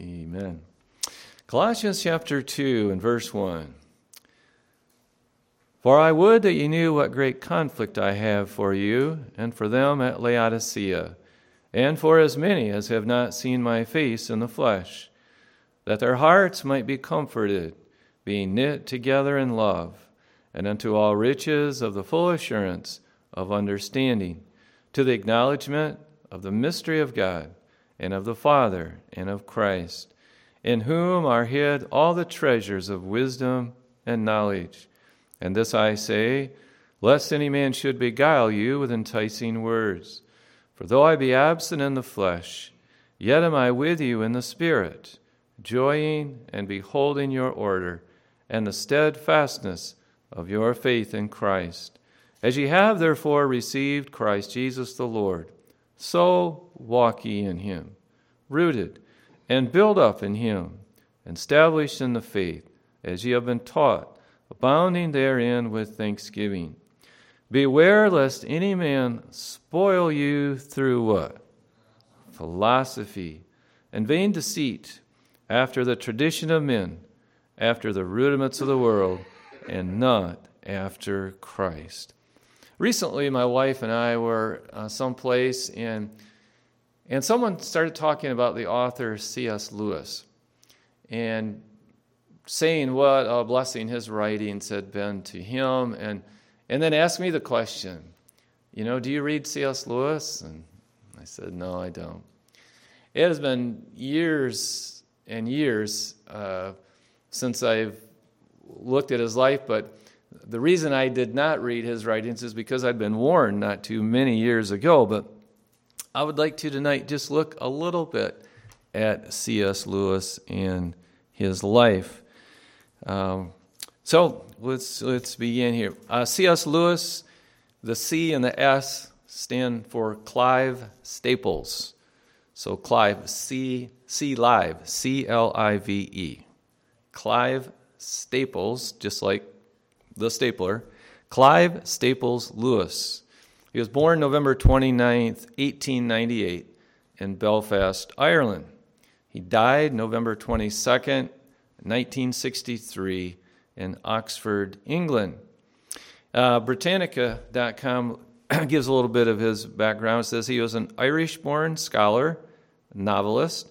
Amen. Colossians chapter 2 and verse 1. For I would that you knew what great conflict I have for you and for them at Laodicea, and for as many as have not seen my face in the flesh, that their hearts might be comforted, being knit together in love, and unto all riches of the full assurance of understanding, to the acknowledgement of the mystery of God and of the Father, and of Christ, in whom are hid all the treasures of wisdom and knowledge. And this I say, lest any man should beguile you with enticing words. For though I be absent in the flesh, yet am I with you in the Spirit, joying and beholding your order and the steadfastness of your faith in Christ. As ye have therefore received Christ Jesus the Lord, so walk ye in him, rooted and built up in him, established in the faith, as ye have been taught, abounding therein with thanksgiving. Beware lest any man spoil you through what? Philosophy and vain deceit, after the tradition of men, after the rudiments of the world, and not after Christ. Recently, my wife and I were uh, someplace, and, and someone started talking about the author C.S. Lewis and saying what a blessing his writings had been to him, and, and then asked me the question, You know, do you read C.S. Lewis? And I said, No, I don't. It has been years and years uh, since I've looked at his life, but the reason I did not read his writings is because I'd been warned not too many years ago. But I would like to tonight just look a little bit at C.S. Lewis and his life. Um, so let's let's begin here. Uh, C.S. Lewis, the C and the S stand for Clive Staples. So Clive, C C Live, C L I V E. Clive Staples, just like the stapler, Clive Staples Lewis. He was born November 29, 1898, in Belfast, Ireland. He died November 22, 1963, in Oxford, England. Uh, Britannica.com gives a little bit of his background. It says he was an Irish born scholar, novelist,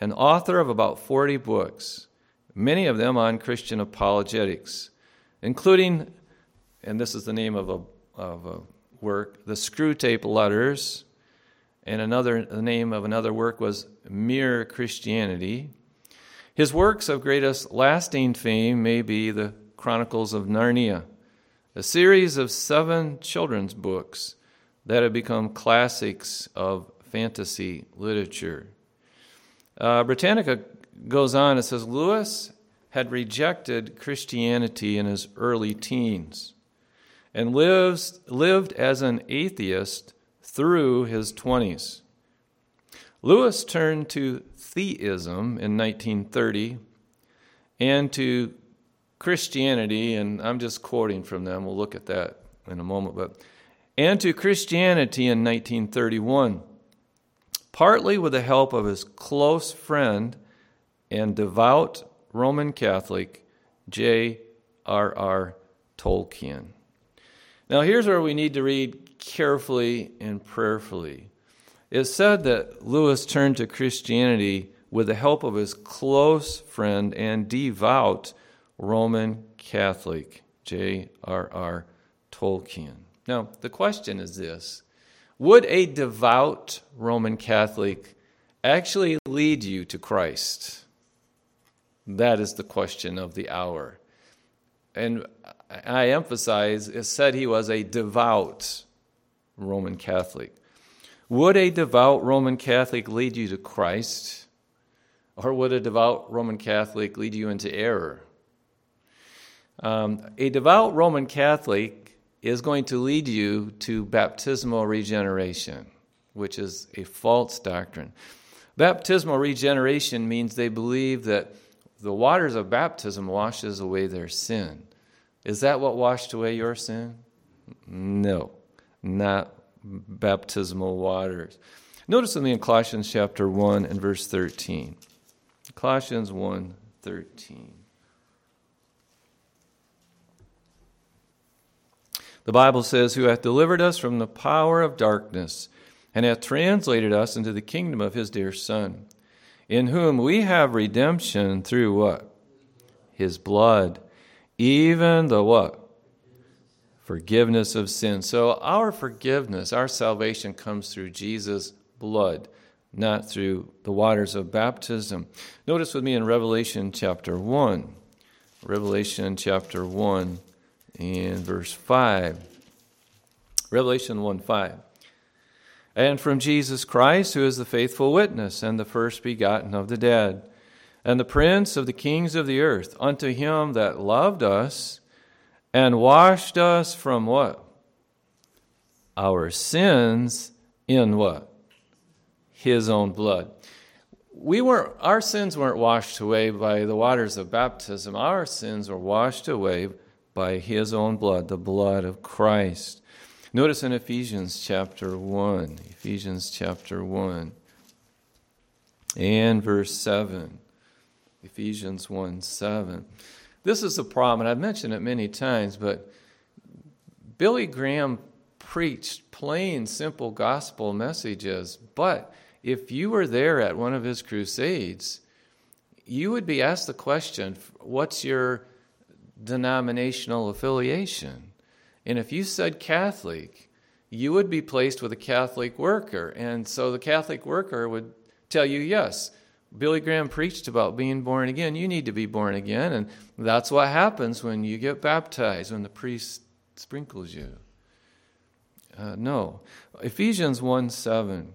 and author of about 40 books, many of them on Christian apologetics including, and this is the name of a, of a work, the Screwtape Letters, and another the name of another work was Mere Christianity. His works of greatest lasting fame may be the Chronicles of Narnia, a series of seven children's books that have become classics of fantasy literature. Uh, Britannica goes on, it says Lewis had rejected Christianity in his early teens and lives, lived as an atheist through his 20s. Lewis turned to theism in 1930 and to Christianity, and I'm just quoting from them, we'll look at that in a moment, but and to Christianity in 1931, partly with the help of his close friend and devout Roman Catholic J.R.R. Tolkien. Now, here's where we need to read carefully and prayerfully. It's said that Lewis turned to Christianity with the help of his close friend and devout Roman Catholic, J.R.R. Tolkien. Now, the question is this Would a devout Roman Catholic actually lead you to Christ? That is the question of the hour. And I emphasize, it said he was a devout Roman Catholic. Would a devout Roman Catholic lead you to Christ? Or would a devout Roman Catholic lead you into error? Um, a devout Roman Catholic is going to lead you to baptismal regeneration, which is a false doctrine. Baptismal regeneration means they believe that the waters of baptism washes away their sin. Is that what washed away your sin? No, not baptismal waters. Notice with me in Colossians chapter 1 and verse 13. Colossians 1:13. The Bible says, Who hath delivered us from the power of darkness, and hath translated us into the kingdom of his dear Son, in whom we have redemption through what? His blood, even the what? Forgiveness of sin. So our forgiveness, our salvation comes through Jesus' blood, not through the waters of baptism. Notice with me in Revelation chapter 1. Revelation chapter 1 and verse 5. Revelation 1 5. And from Jesus Christ, who is the faithful witness and the first begotten of the dead, and the prince of the kings of the earth, unto him that loved us and washed us from what? Our sins in what? His own blood. We weren't, our sins weren't washed away by the waters of baptism. Our sins were washed away by his own blood, the blood of Christ. Notice in Ephesians chapter 1, Ephesians chapter 1 and verse 7. Ephesians 1 7. This is the problem, and I've mentioned it many times, but Billy Graham preached plain, simple gospel messages. But if you were there at one of his crusades, you would be asked the question what's your denominational affiliation. And if you said Catholic, you would be placed with a Catholic worker. And so the Catholic worker would tell you, yes, Billy Graham preached about being born again. You need to be born again. And that's what happens when you get baptized, when the priest sprinkles you. Uh, no. Ephesians 1 7.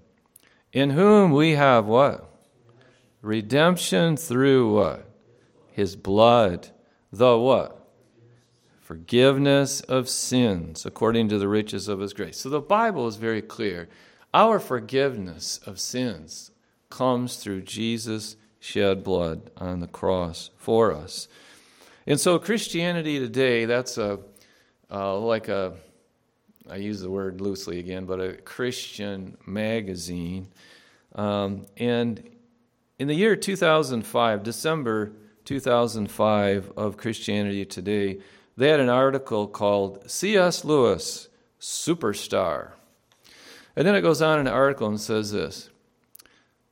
In whom we have what? Redemption through what? His blood the what? Forgiveness of sins according to the riches of his grace. So the Bible is very clear. Our forgiveness of sins comes through Jesus' shed blood on the cross for us. And so Christianity today, that's a uh, like a I use the word loosely again, but a Christian magazine. Um, and in the year 2005, December 2005 of Christianity Today, they had an article called C.S. Lewis, Superstar. And then it goes on in an article and says this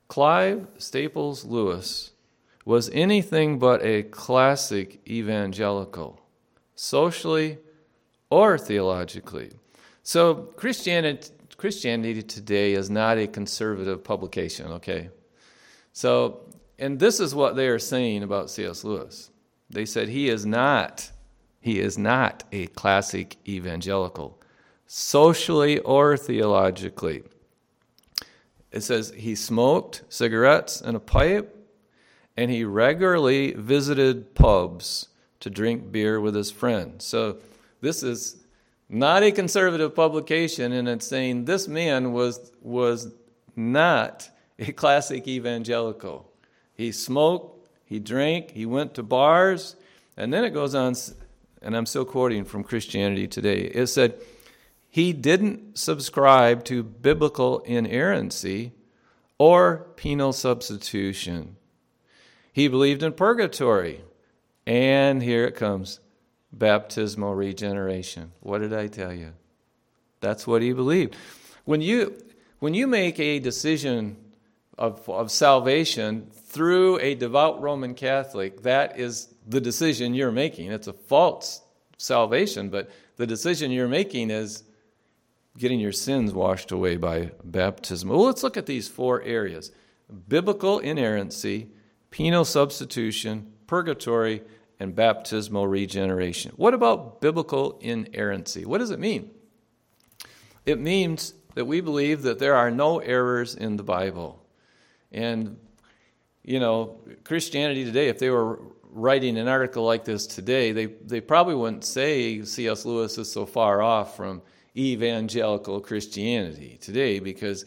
Clive Staples Lewis was anything but a classic evangelical, socially or theologically. So Christianity, Christianity Today is not a conservative publication, okay? So and this is what they are saying about C.S. Lewis. They said he is not, he is not a classic evangelical, socially or theologically. It says he smoked cigarettes and a pipe, and he regularly visited pubs to drink beer with his friends. So this is not a conservative publication, and it's saying this man was was not a classic evangelical. He smoked, he drank, he went to bars, and then it goes on, and I'm still quoting from Christianity Today. It said, he didn't subscribe to biblical inerrancy or penal substitution. He believed in purgatory. And here it comes baptismal regeneration. What did I tell you? That's what he believed. When you, when you make a decision of, of salvation through a devout Roman Catholic, that is the decision you're making. It's a false salvation, but the decision you're making is getting your sins washed away by baptism. Well, let's look at these four areas biblical inerrancy, penal substitution, purgatory, and baptismal regeneration. What about biblical inerrancy? What does it mean? It means that we believe that there are no errors in the Bible. And, you know, Christianity today, if they were writing an article like this today, they, they probably wouldn't say C.S. Lewis is so far off from evangelical Christianity today because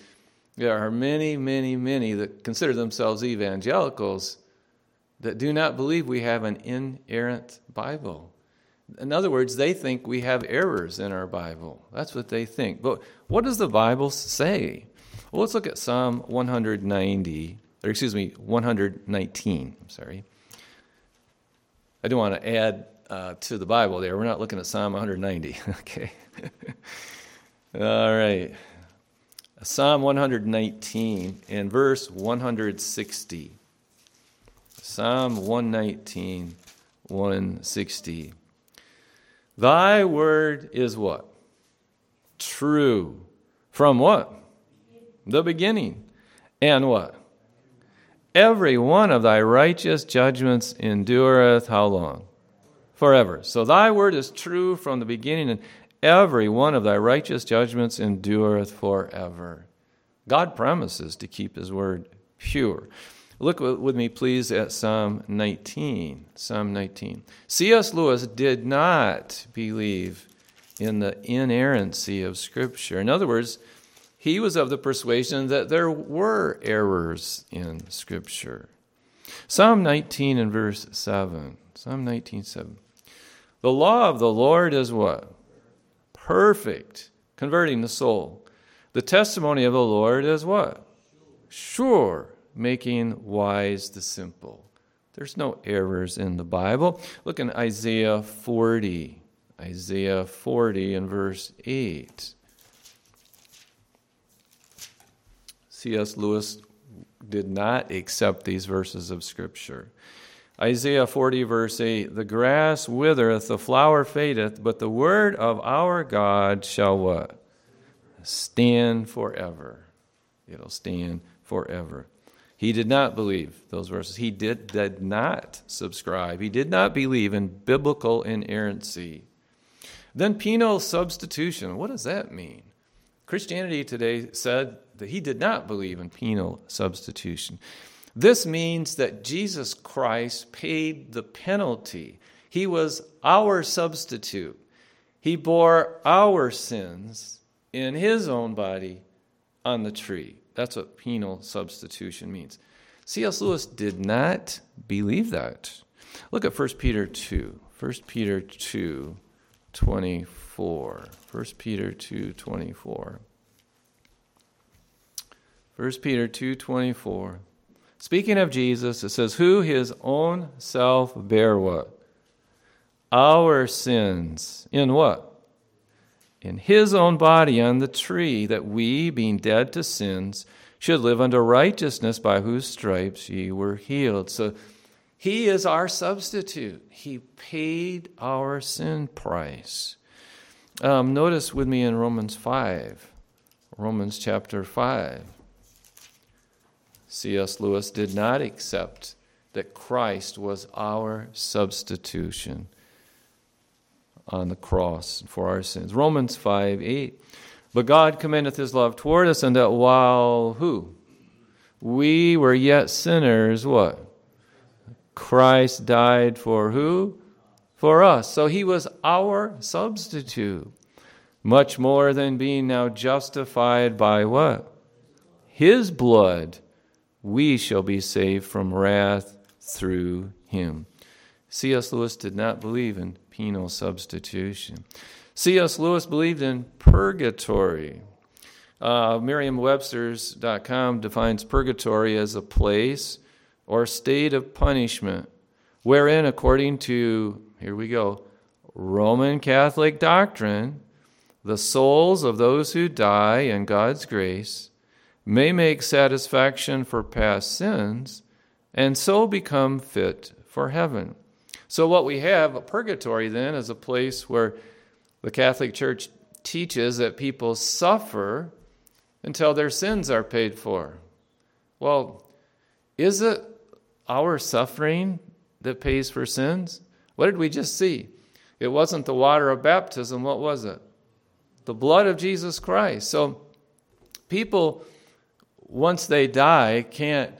there are many, many, many that consider themselves evangelicals that do not believe we have an inerrant Bible. In other words, they think we have errors in our Bible. That's what they think. But what does the Bible say? Well, let's look at Psalm 190, or excuse me, 119. I'm sorry. I do want to add uh, to the Bible there. We're not looking at Psalm 190. okay. All right. Psalm 119 and verse 160. Psalm 119, 160. Thy word is what? True. From what? The beginning. And what? Every one of thy righteous judgments endureth how long? Forever. So thy word is true from the beginning, and every one of thy righteous judgments endureth forever. God promises to keep his word pure. Look with me, please, at Psalm 19. Psalm 19. C.S. Lewis did not believe in the inerrancy of Scripture. In other words, he was of the persuasion that there were errors in Scripture. Psalm 19 and verse 7. Psalm 19, 7. The law of the Lord is what? Perfect, converting the soul. The testimony of the Lord is what? Sure, making wise the simple. There's no errors in the Bible. Look in Isaiah 40. Isaiah 40 and verse 8. C.S. Lewis did not accept these verses of Scripture. Isaiah 40, verse 8 The grass withereth, the flower fadeth, but the word of our God shall what? Stand forever. It'll stand forever. He did not believe those verses. He did, did not subscribe. He did not believe in biblical inerrancy. Then penal substitution. What does that mean? Christianity today said that he did not believe in penal substitution. This means that Jesus Christ paid the penalty. He was our substitute. He bore our sins in his own body on the tree. That's what penal substitution means. C.S. Lewis did not believe that. Look at 1 Peter 2. 1 Peter 2, 24. 1 Peter 2, 24. 1 Peter 2:24. Speaking of Jesus, it says, "Who his own self bare what? Our sins in what? In his own body on the tree, that we, being dead to sins, should live unto righteousness, by whose stripes ye were healed." So he is our substitute. He paid our sin price. Um, notice with me in Romans 5, Romans chapter 5. C.S. Lewis did not accept that Christ was our substitution on the cross for our sins. Romans 5 8. But God commendeth his love toward us, and that while who? We were yet sinners, what? Christ died for who? For us. So he was our substitute. Much more than being now justified by what? His blood we shall be saved from wrath through him. C.S. Lewis did not believe in penal substitution. C.S. Lewis believed in purgatory. Uh, Merriam-Webster's.com defines purgatory as a place or state of punishment wherein, according to, here we go, Roman Catholic doctrine, the souls of those who die in God's grace may make satisfaction for past sins, and so become fit for heaven. So, what we have, purgatory, then, is a place where the Catholic Church teaches that people suffer until their sins are paid for. Well, is it our suffering that pays for sins? What did we just see? It wasn't the water of baptism. What was it? The blood of Jesus Christ. So, people once they die, can't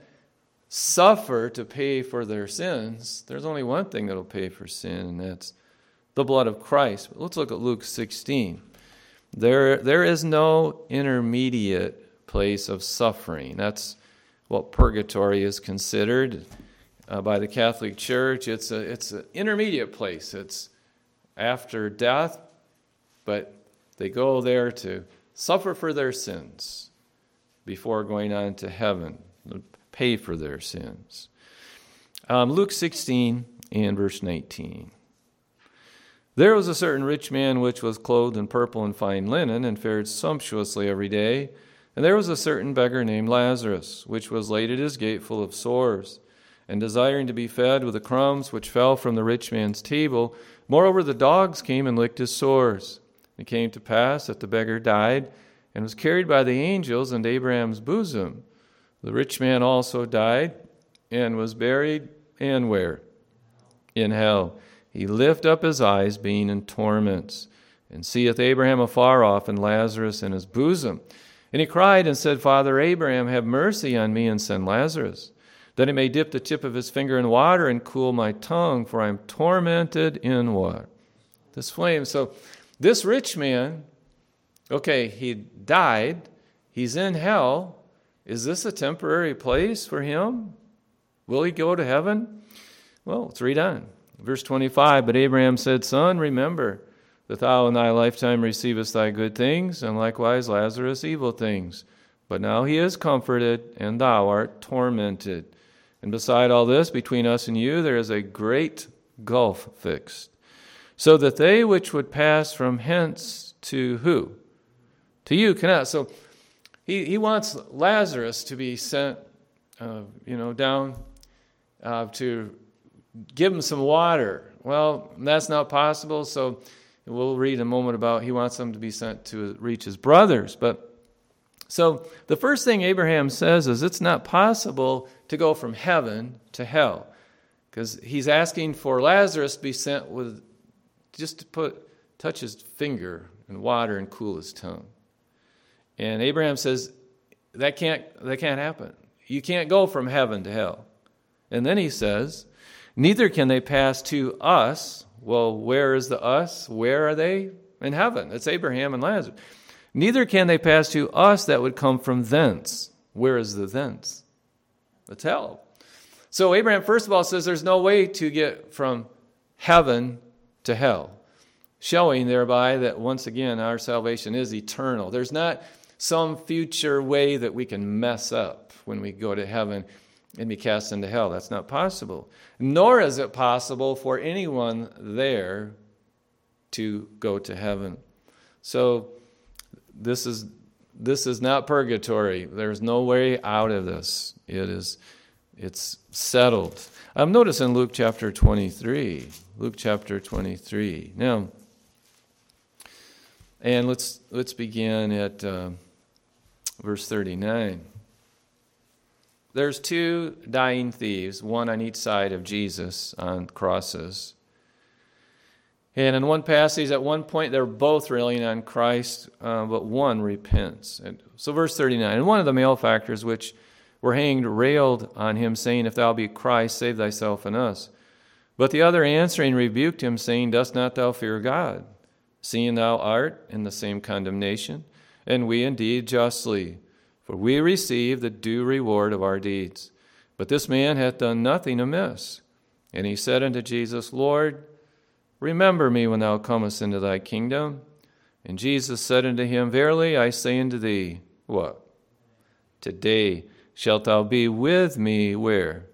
suffer to pay for their sins. There's only one thing that'll pay for sin, and that's the blood of Christ. But let's look at Luke 16. There, there is no intermediate place of suffering. That's what purgatory is considered uh, by the Catholic Church. It's a, it's an intermediate place. It's after death, but they go there to suffer for their sins before going on to heaven. Pay for their sins. Um, Luke 16 and verse 19. There was a certain rich man which was clothed in purple and fine linen, and fared sumptuously every day. And there was a certain beggar named Lazarus, which was laid at his gate full of sores, and desiring to be fed with the crumbs which fell from the rich man's table. Moreover, the dogs came and licked his sores. It came to pass that the beggar died, and was carried by the angels into Abraham's bosom. The rich man also died, and was buried, and where? In hell. He lift up his eyes, being in torments, and seeth Abraham afar off, and Lazarus in his bosom. And he cried and said, Father Abraham, have mercy on me and send Lazarus, that he may dip the tip of his finger in water and cool my tongue, for I am tormented in what? This flame. So this rich man, okay, he died, he's in hell. Is this a temporary place for him? Will he go to heaven? Well, let's read on. Verse 25 But Abraham said, Son, remember that thou in thy lifetime receivest thy good things, and likewise Lazarus evil things. But now he is comforted, and thou art tormented. And beside all this, between us and you, there is a great gulf fixed, so that they which would pass from hence to who? To you cannot. So he, he wants Lazarus to be sent, uh, you know, down uh, to give him some water. Well, that's not possible, so we'll read a moment about he wants them to be sent to reach his brothers. But so the first thing Abraham says is it's not possible to go from heaven to hell because he's asking for Lazarus to be sent with just to put touch his finger in water and cool his tongue. And Abraham says that can't that can't happen. You can't go from heaven to hell. And then he says, neither can they pass to us well, where is the us? Where are they? In heaven. It's Abraham and Lazarus. Neither can they pass to us that would come from thence. Where is the thence? It's hell. So Abraham, first of all, says there's no way to get from heaven to hell, showing thereby that once again our salvation is eternal. There's not some future way that we can mess up when we go to heaven and be cast into hell. That's not possible. Nor is it possible for anyone there to go to heaven. So this is this is not purgatory. There's no way out of this. It is it's settled. Um, notice in Luke chapter 23. Luke chapter 23. Now, and let's let's begin at uh, verse 39. There's two dying thieves, one on each side of Jesus on crosses. And in one passage, at one point, they're both railing on Christ, uh, but one repents. And so, verse 39 And one of the malefactors which were hanged railed on him, saying, If thou be Christ, save thyself and us. But the other answering rebuked him, saying, Dost not thou fear God, seeing thou art in the same condemnation? And we indeed justly for we receive the due reward of our deeds. But this man hath done nothing amiss. And he said unto Jesus, Lord, remember me when thou comest into thy kingdom. And Jesus said unto him, Verily I say unto thee, what? Today shalt thou be with me where?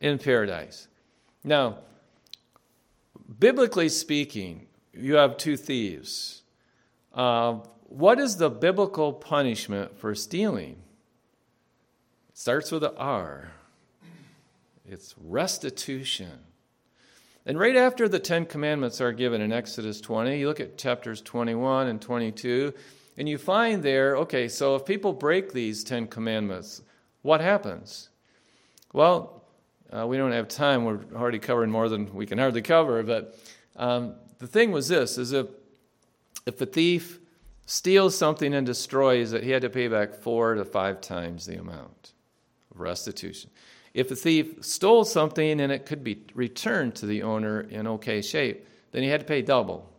In paradise. Now, biblically speaking, you have two thieves. Uh, what is the biblical punishment for stealing? It starts with an R. It's restitution. And right after the Ten Commandments are given in Exodus 20, you look at chapters 21 and 22, and you find there, okay, so if people break these Ten Commandments, what happens? Well, uh, we don't have time. We're already covering more than we can hardly cover. But um, the thing was this: is if if a thief steals something and destroys it, he had to pay back four to five times the amount of restitution. If a thief stole something and it could be returned to the owner in okay shape, then he had to pay double.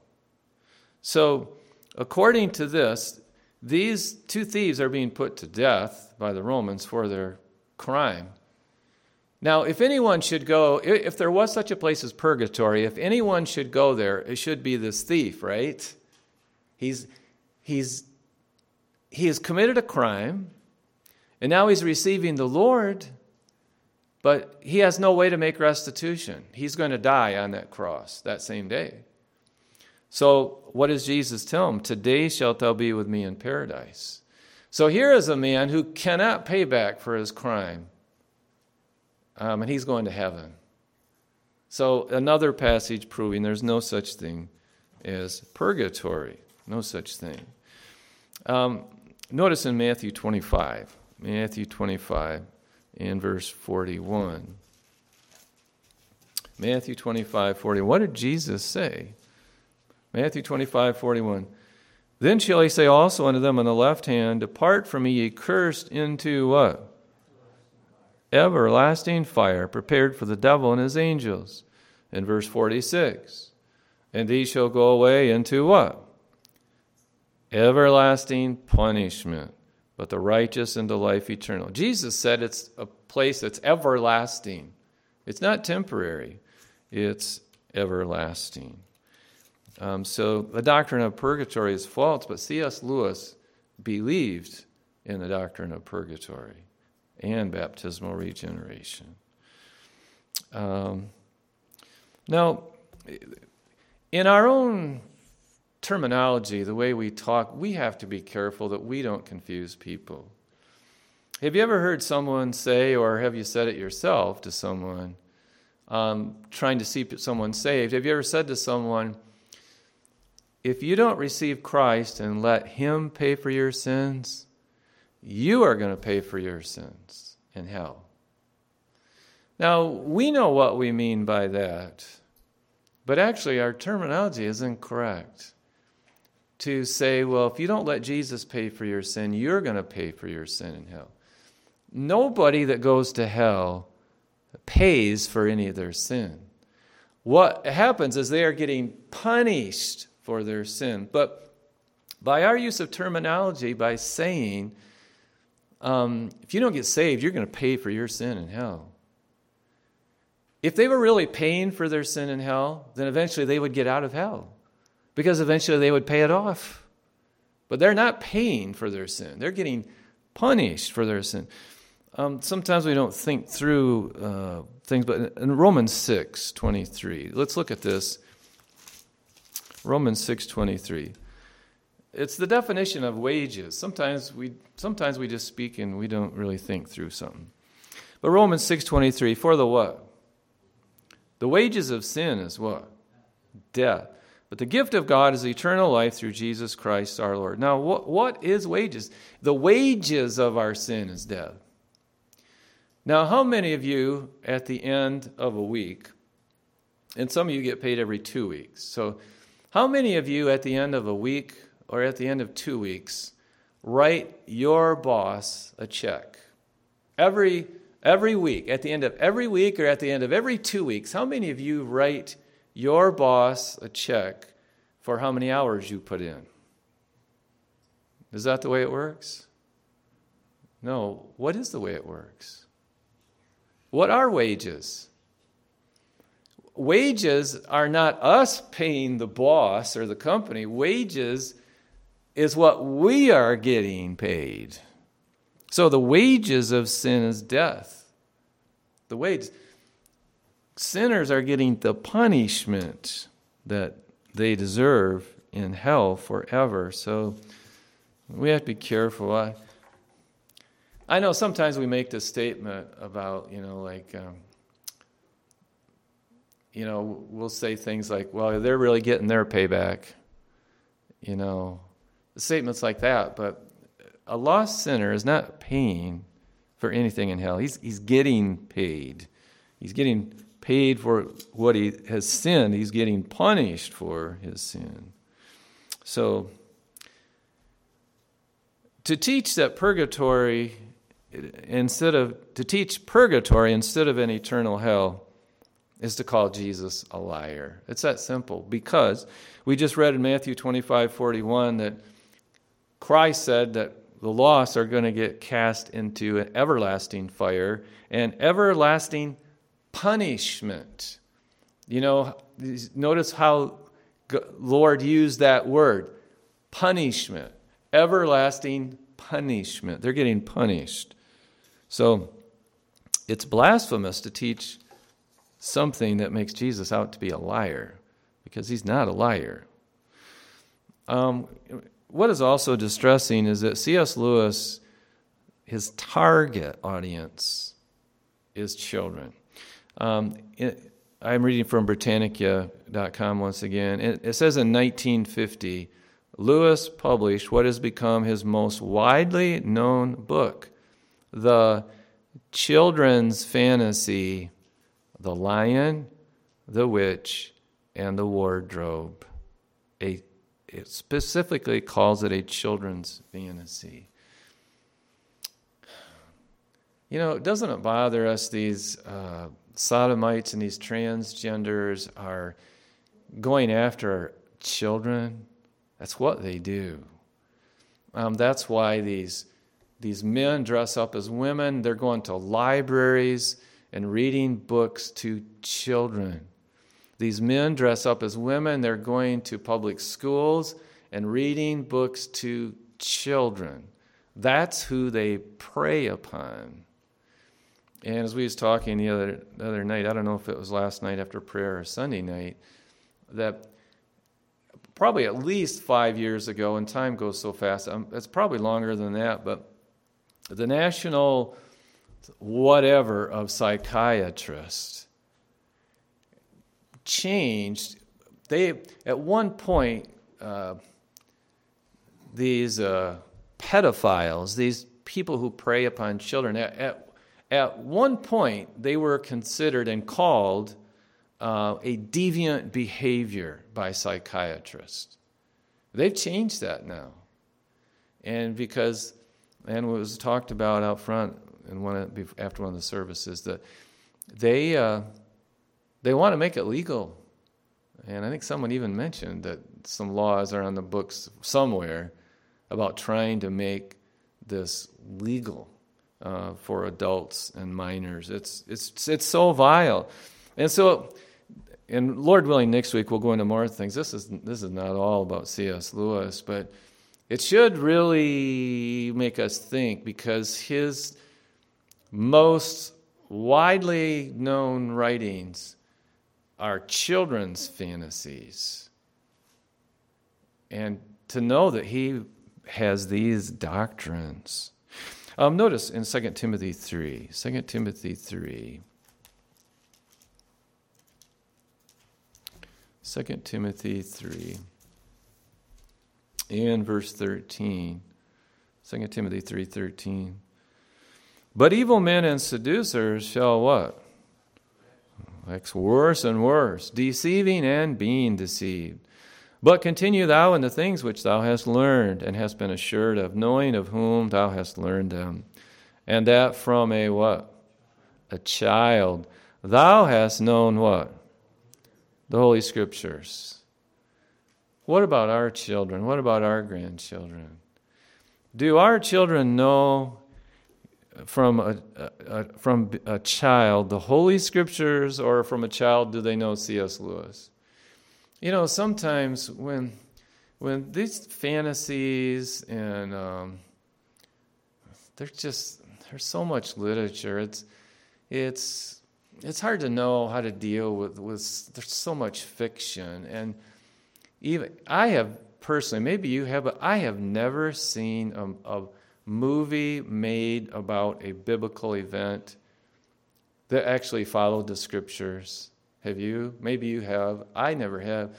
So, according to this, these two thieves are being put to death by the Romans for their crime. Now, if anyone should go, if there was such a place as purgatory, if anyone should go there, it should be this thief, right? He's, he's, he has committed a crime, And now he's receiving the Lord, but he has no way to make restitution. He's going to die on that cross that same day. So, what does Jesus tell him? Today shalt thou be with me in paradise. So, here is a man who cannot pay back for his crime, um, and he's going to heaven. So, another passage proving there's no such thing as purgatory. No such thing. Um, notice in Matthew 25, Matthew 25 in verse 41. Matthew 25, 40. What did Jesus say? Matthew 25, 41. Then shall he say also unto them on the left hand, Depart from me, ye cursed, into what? Everlasting fire, prepared for the devil and his angels. In verse 46. And these shall go away into what? Everlasting punishment, but the righteous into life eternal. Jesus said it's a place that's everlasting. It's not temporary, it's everlasting. Um, so the doctrine of purgatory is false, but C.S. Lewis believed in the doctrine of purgatory and baptismal regeneration. Um, now, in our own terminology, the way we talk, we have to be careful that we don't confuse people. Have you ever heard someone say, or have you said it yourself to someone, um, trying to see someone saved? Have you ever said to someone, if you don't receive Christ and let Him pay for your sins, you are going to pay for your sins in hell. Now, we know what we mean by that, but actually, our terminology is incorrect. To say, well, if you don't let Jesus pay for your sin, you're going to pay for your sin in hell. Nobody that goes to hell pays for any of their sin. What happens is they are getting punished for their sin. But by our use of terminology, by saying, um, if you don't get saved, you're going to pay for your sin in hell. If they were really paying for their sin in hell, then eventually they would get out of hell because eventually they would pay it off. But they're not paying for their sin, they're getting punished for their sin. Um, sometimes we don't think through uh, things, but in Romans 6 23, let's look at this Romans 6:23. It's the definition of wages. Sometimes we sometimes we just speak and we don't really think through something. But Romans 6:23 for the what? The wages of sin is what? Death. But the gift of God is eternal life through Jesus Christ our Lord. Now, what, what is wages? The wages of our sin is death. Now, how many of you at the end of a week, and some of you get paid every two weeks, so how many of you at the end of a week or at the end of two weeks write your boss a check? Every, every week, at the end of every week or at the end of every two weeks, how many of you write your boss a check for how many hours you put in? Is that the way it works? No. What is the way it works? What are wages? wages are not us paying the boss or the company. Wages is what we are getting paid. So the wages of sin is death. The wages. Sinners are getting the punishment that they deserve in hell forever. So we have to be careful. I, I know sometimes we make this statement about, you know, like, um, you know, we'll say things like, well, they're really getting their payback. You know, statements like that. But a lost sinner is not paying for anything in hell. He's, he's getting paid. He's getting paid for what he has sinned. He's getting punished for his sin. So, to teach that purgatory, instead of, to teach purgatory instead of an eternal hell, is to call Jesus a liar. It's that simple because we just read in Matthew 25 41 that Christ said that the lost are going to get cast into an everlasting fire and everlasting punishment. You know, notice how Lord used that word punishment, everlasting punishment. They're getting punished So it's blasphemous to teach something that makes Jesus out to be a liar because he's not a liar. Um, what is also distressing is that C.S. Lewis, his target audience is children. Um, it, I'm reading from Britannica.com once again. It, it says in 1950, Lewis published what has become his most widely known book, the children's fantasy, The Lion, the Witch, and the Wardrobe. A, it specifically calls it a children's fantasy. You know, doesn't it bother us these uh, sodomites and these transgenders are going after children? That's what they do. Um, that's why these, these men dress up as women. They're going to libraries and reading books to children. These men dress up as women. They're going to public schools and reading books to children. That's who they prey upon. And as we was talking the other, the other night, I don't know if it was last night after prayer or Sunday night, that probably at least five years ago, and time goes so fast, um, it's probably longer than that, but the national whatever of psychiatrists changed. They, at one point, uh, these uh, pedophiles, these people who prey upon children, at, at, at one point, they were considered and called uh, a deviant behavior by psychiatrists. They've changed that now. And because, and it was talked about out front in one of, after one of the services, that they, uh, they want to make it legal. And I think someone even mentioned that some laws are on the books somewhere about trying to make this legal uh, for adults and minors. It's, it's, it's so vile. And so and Lord willing, next week we'll go into more things. This is this is not all about C.S. Lewis, but it should really make us think because his most widely known writings are children's fantasies. And to know that he has these doctrines. Um, notice in 2 Timothy 3, 2 Timothy 3. 2 Timothy 3 and verse 13. 2 Timothy 3:13. But evil men and seducers shall what? Wax worse and worse, deceiving and being deceived. But continue thou in the things which thou hast learned and hast been assured of, knowing of whom thou hast learned them, and that from a what? A child. Thou hast known what? the Holy Scriptures. What about our children? What about our grandchildren? Do our children know from a, a, from a child the Holy Scriptures, or from a child do they know C.S. Lewis? You know, sometimes when when these fantasies and um, there's just there's so much literature. It's it's it's hard to know how to deal with, with there's so much fiction and even i have personally maybe you have but i have never seen a, a movie made about a biblical event that actually followed the scriptures have you? Maybe you have. I never have.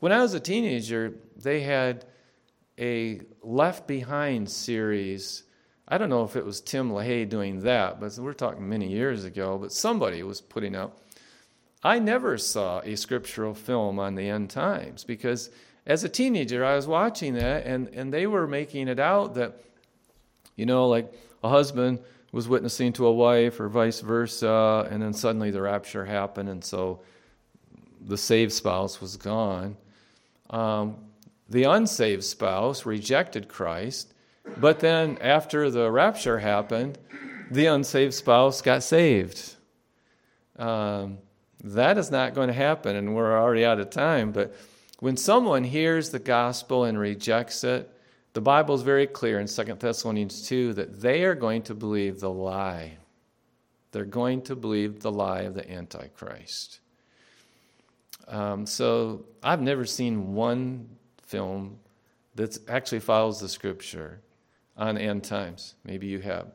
When i was a teenager they had a left behind series. I don't know if it was Tim LaHaye doing that, but we're talking many years ago, but somebody was putting up. I never saw a scriptural film on the end times because as a teenager, I was watching that and, and they were making it out that, you know, like a husband was witnessing to a wife or vice versa, and then suddenly the rapture happened, and so the saved spouse was gone. Um, the unsaved spouse rejected Christ but then after the rapture happened, the unsaved spouse got saved. Um, that is not going to happen, and we're already out of time. But when someone hears the gospel and rejects it, the Bible is very clear in 2 Thessalonians 2 that they are going to believe the lie. They're going to believe the lie of the Antichrist. Um, so I've never seen one film that actually follows the scripture on end times. Maybe you have.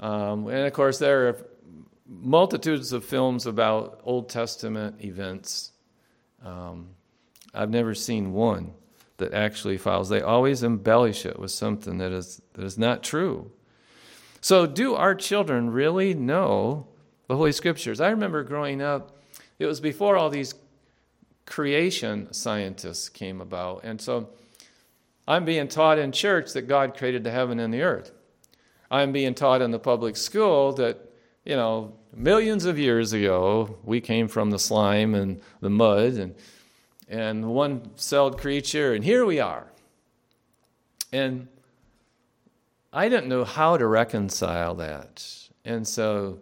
Um, and of course, there are multitudes of films about Old Testament events. Um, I've never seen one that actually follows. They always embellish it with something that is, that is not true. So, do our children really know the Holy Scriptures? I remember growing up, it was before all these creation scientists came about. And so, I'm being taught in church that God created the heaven and the earth. I'm being taught in the public school that, you know, millions of years ago, we came from the slime and the mud and, and one celled creature, and here we are. And I didn't know how to reconcile that. And so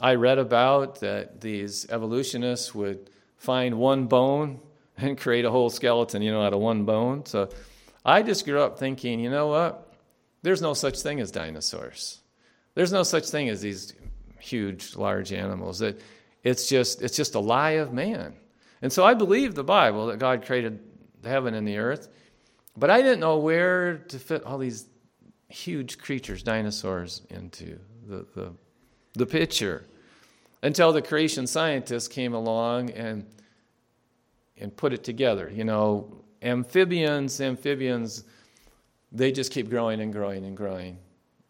I read about that these evolutionists would find one bone and create a whole skeleton, you know, out of one bone. So I just grew up thinking, you know what? There's no such thing as dinosaurs. There's no such thing as these huge, large animals. That it's just it's just a lie of man. And so I believe the Bible that God created the heaven and the earth, but I didn't know where to fit all these huge creatures, dinosaurs, into the, the, the picture until the creation scientists came along and, and put it together. You know, amphibians, amphibians, they just keep growing and growing and growing.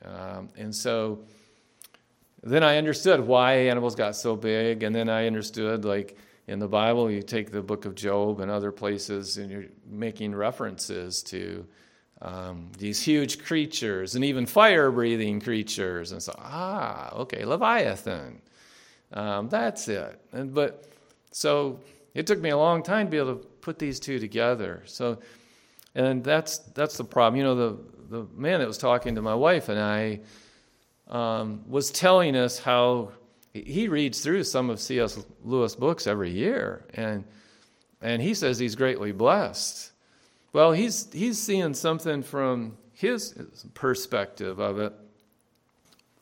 Um, and so then I understood why animals got so big, and then I understood, like, in the Bible, you take the book of Job and other places, and you're making references to um, these huge creatures and even fire breathing creatures. And so, ah, okay, Leviathan. Um, that's it. And, but so it took me a long time to be able to put these two together. So, and that's that's the problem. You know, the the man that was talking to my wife and I um, was telling us how he reads through some of C.S. Lewis books every year, and and he says he's greatly blessed. Well, he's he's seeing something from his perspective of it.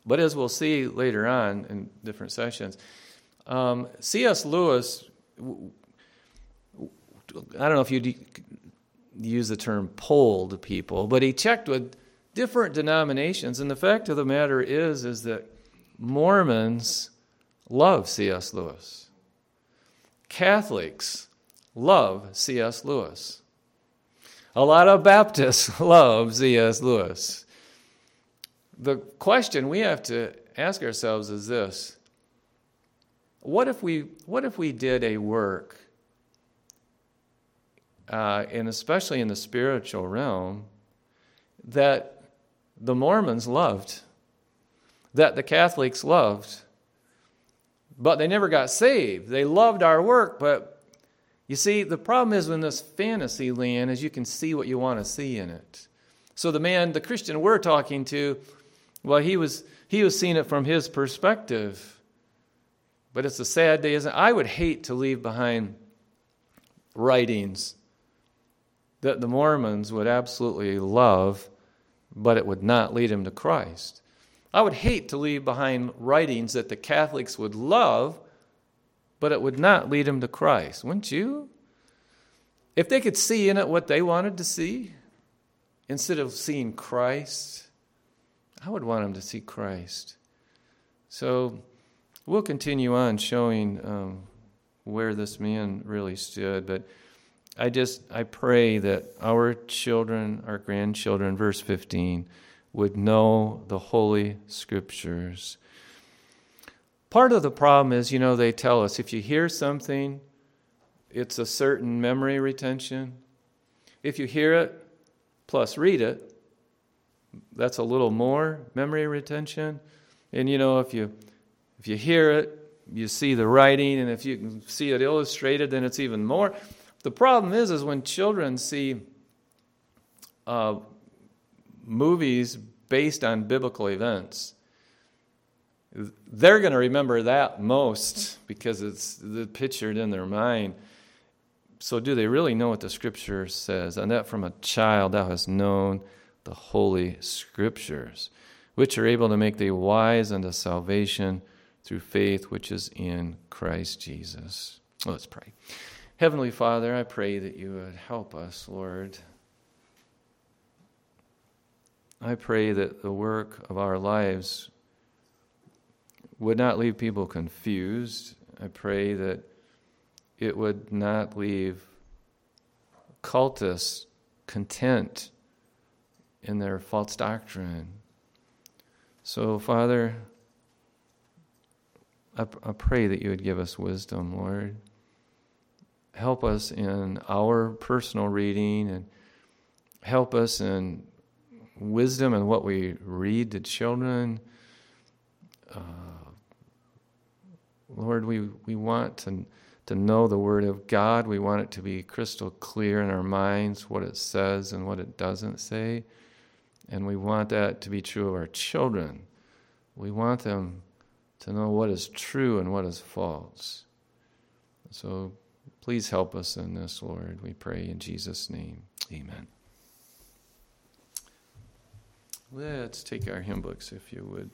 But as we'll see later on in different sessions, um, C.S. Lewis, I don't know if you use the term polled people, but he checked with different denominations, and the fact of the matter is, is that Mormons love C.S. Lewis. Catholics love C.S. Lewis. A lot of Baptists love C.S. Lewis. The question we have to ask ourselves is this what if we, what if we did a work, uh, and especially in the spiritual realm, that the Mormons loved, that the Catholics loved, but they never got saved? They loved our work, but you see, the problem is in this fantasy land is you can see what you want to see in it. So the man, the Christian we're talking to, well, he was he was seeing it from his perspective. But it's a sad day, isn't it? I would hate to leave behind writings that the Mormons would absolutely love, but it would not lead him to Christ. I would hate to leave behind writings that the Catholics would love, but it would not lead them to Christ. Wouldn't you? If they could see in it what they wanted to see, instead of seeing Christ, I would want them to see Christ. So we'll continue on showing um, where this man really stood, but I just I pray that our children, our grandchildren, verse 15, would know the holy scriptures. Part of the problem is, you know, they tell us if you hear something, it's a certain memory retention. If you hear it plus read it, that's a little more memory retention. And you know, if you if you hear it, you see the writing, and if you can see it illustrated, then it's even more. The problem is, is when children see uh, movies based on biblical events, they're going to remember that most because it's the pictured in their mind. So, do they really know what the Scripture says? And that from a child thou hast known the Holy Scriptures, which are able to make thee wise unto salvation through faith which is in Christ Jesus. Let's pray. Heavenly Father, I pray that you would help us, Lord. I pray that the work of our lives would not leave people confused. I pray that it would not leave cultists content in their false doctrine. So, Father, I, I pray that you would give us wisdom, Lord. Help us in our personal reading and help us in wisdom and what we read to children. Uh, Lord, we, we want to, to know the Word of God. We want it to be crystal clear in our minds what it says and what it doesn't say. And we want that to be true of our children. We want them to know what is true and what is false. So please help us in this, Lord. We pray in Jesus' name. Amen. Let's take our hymn books, if you would.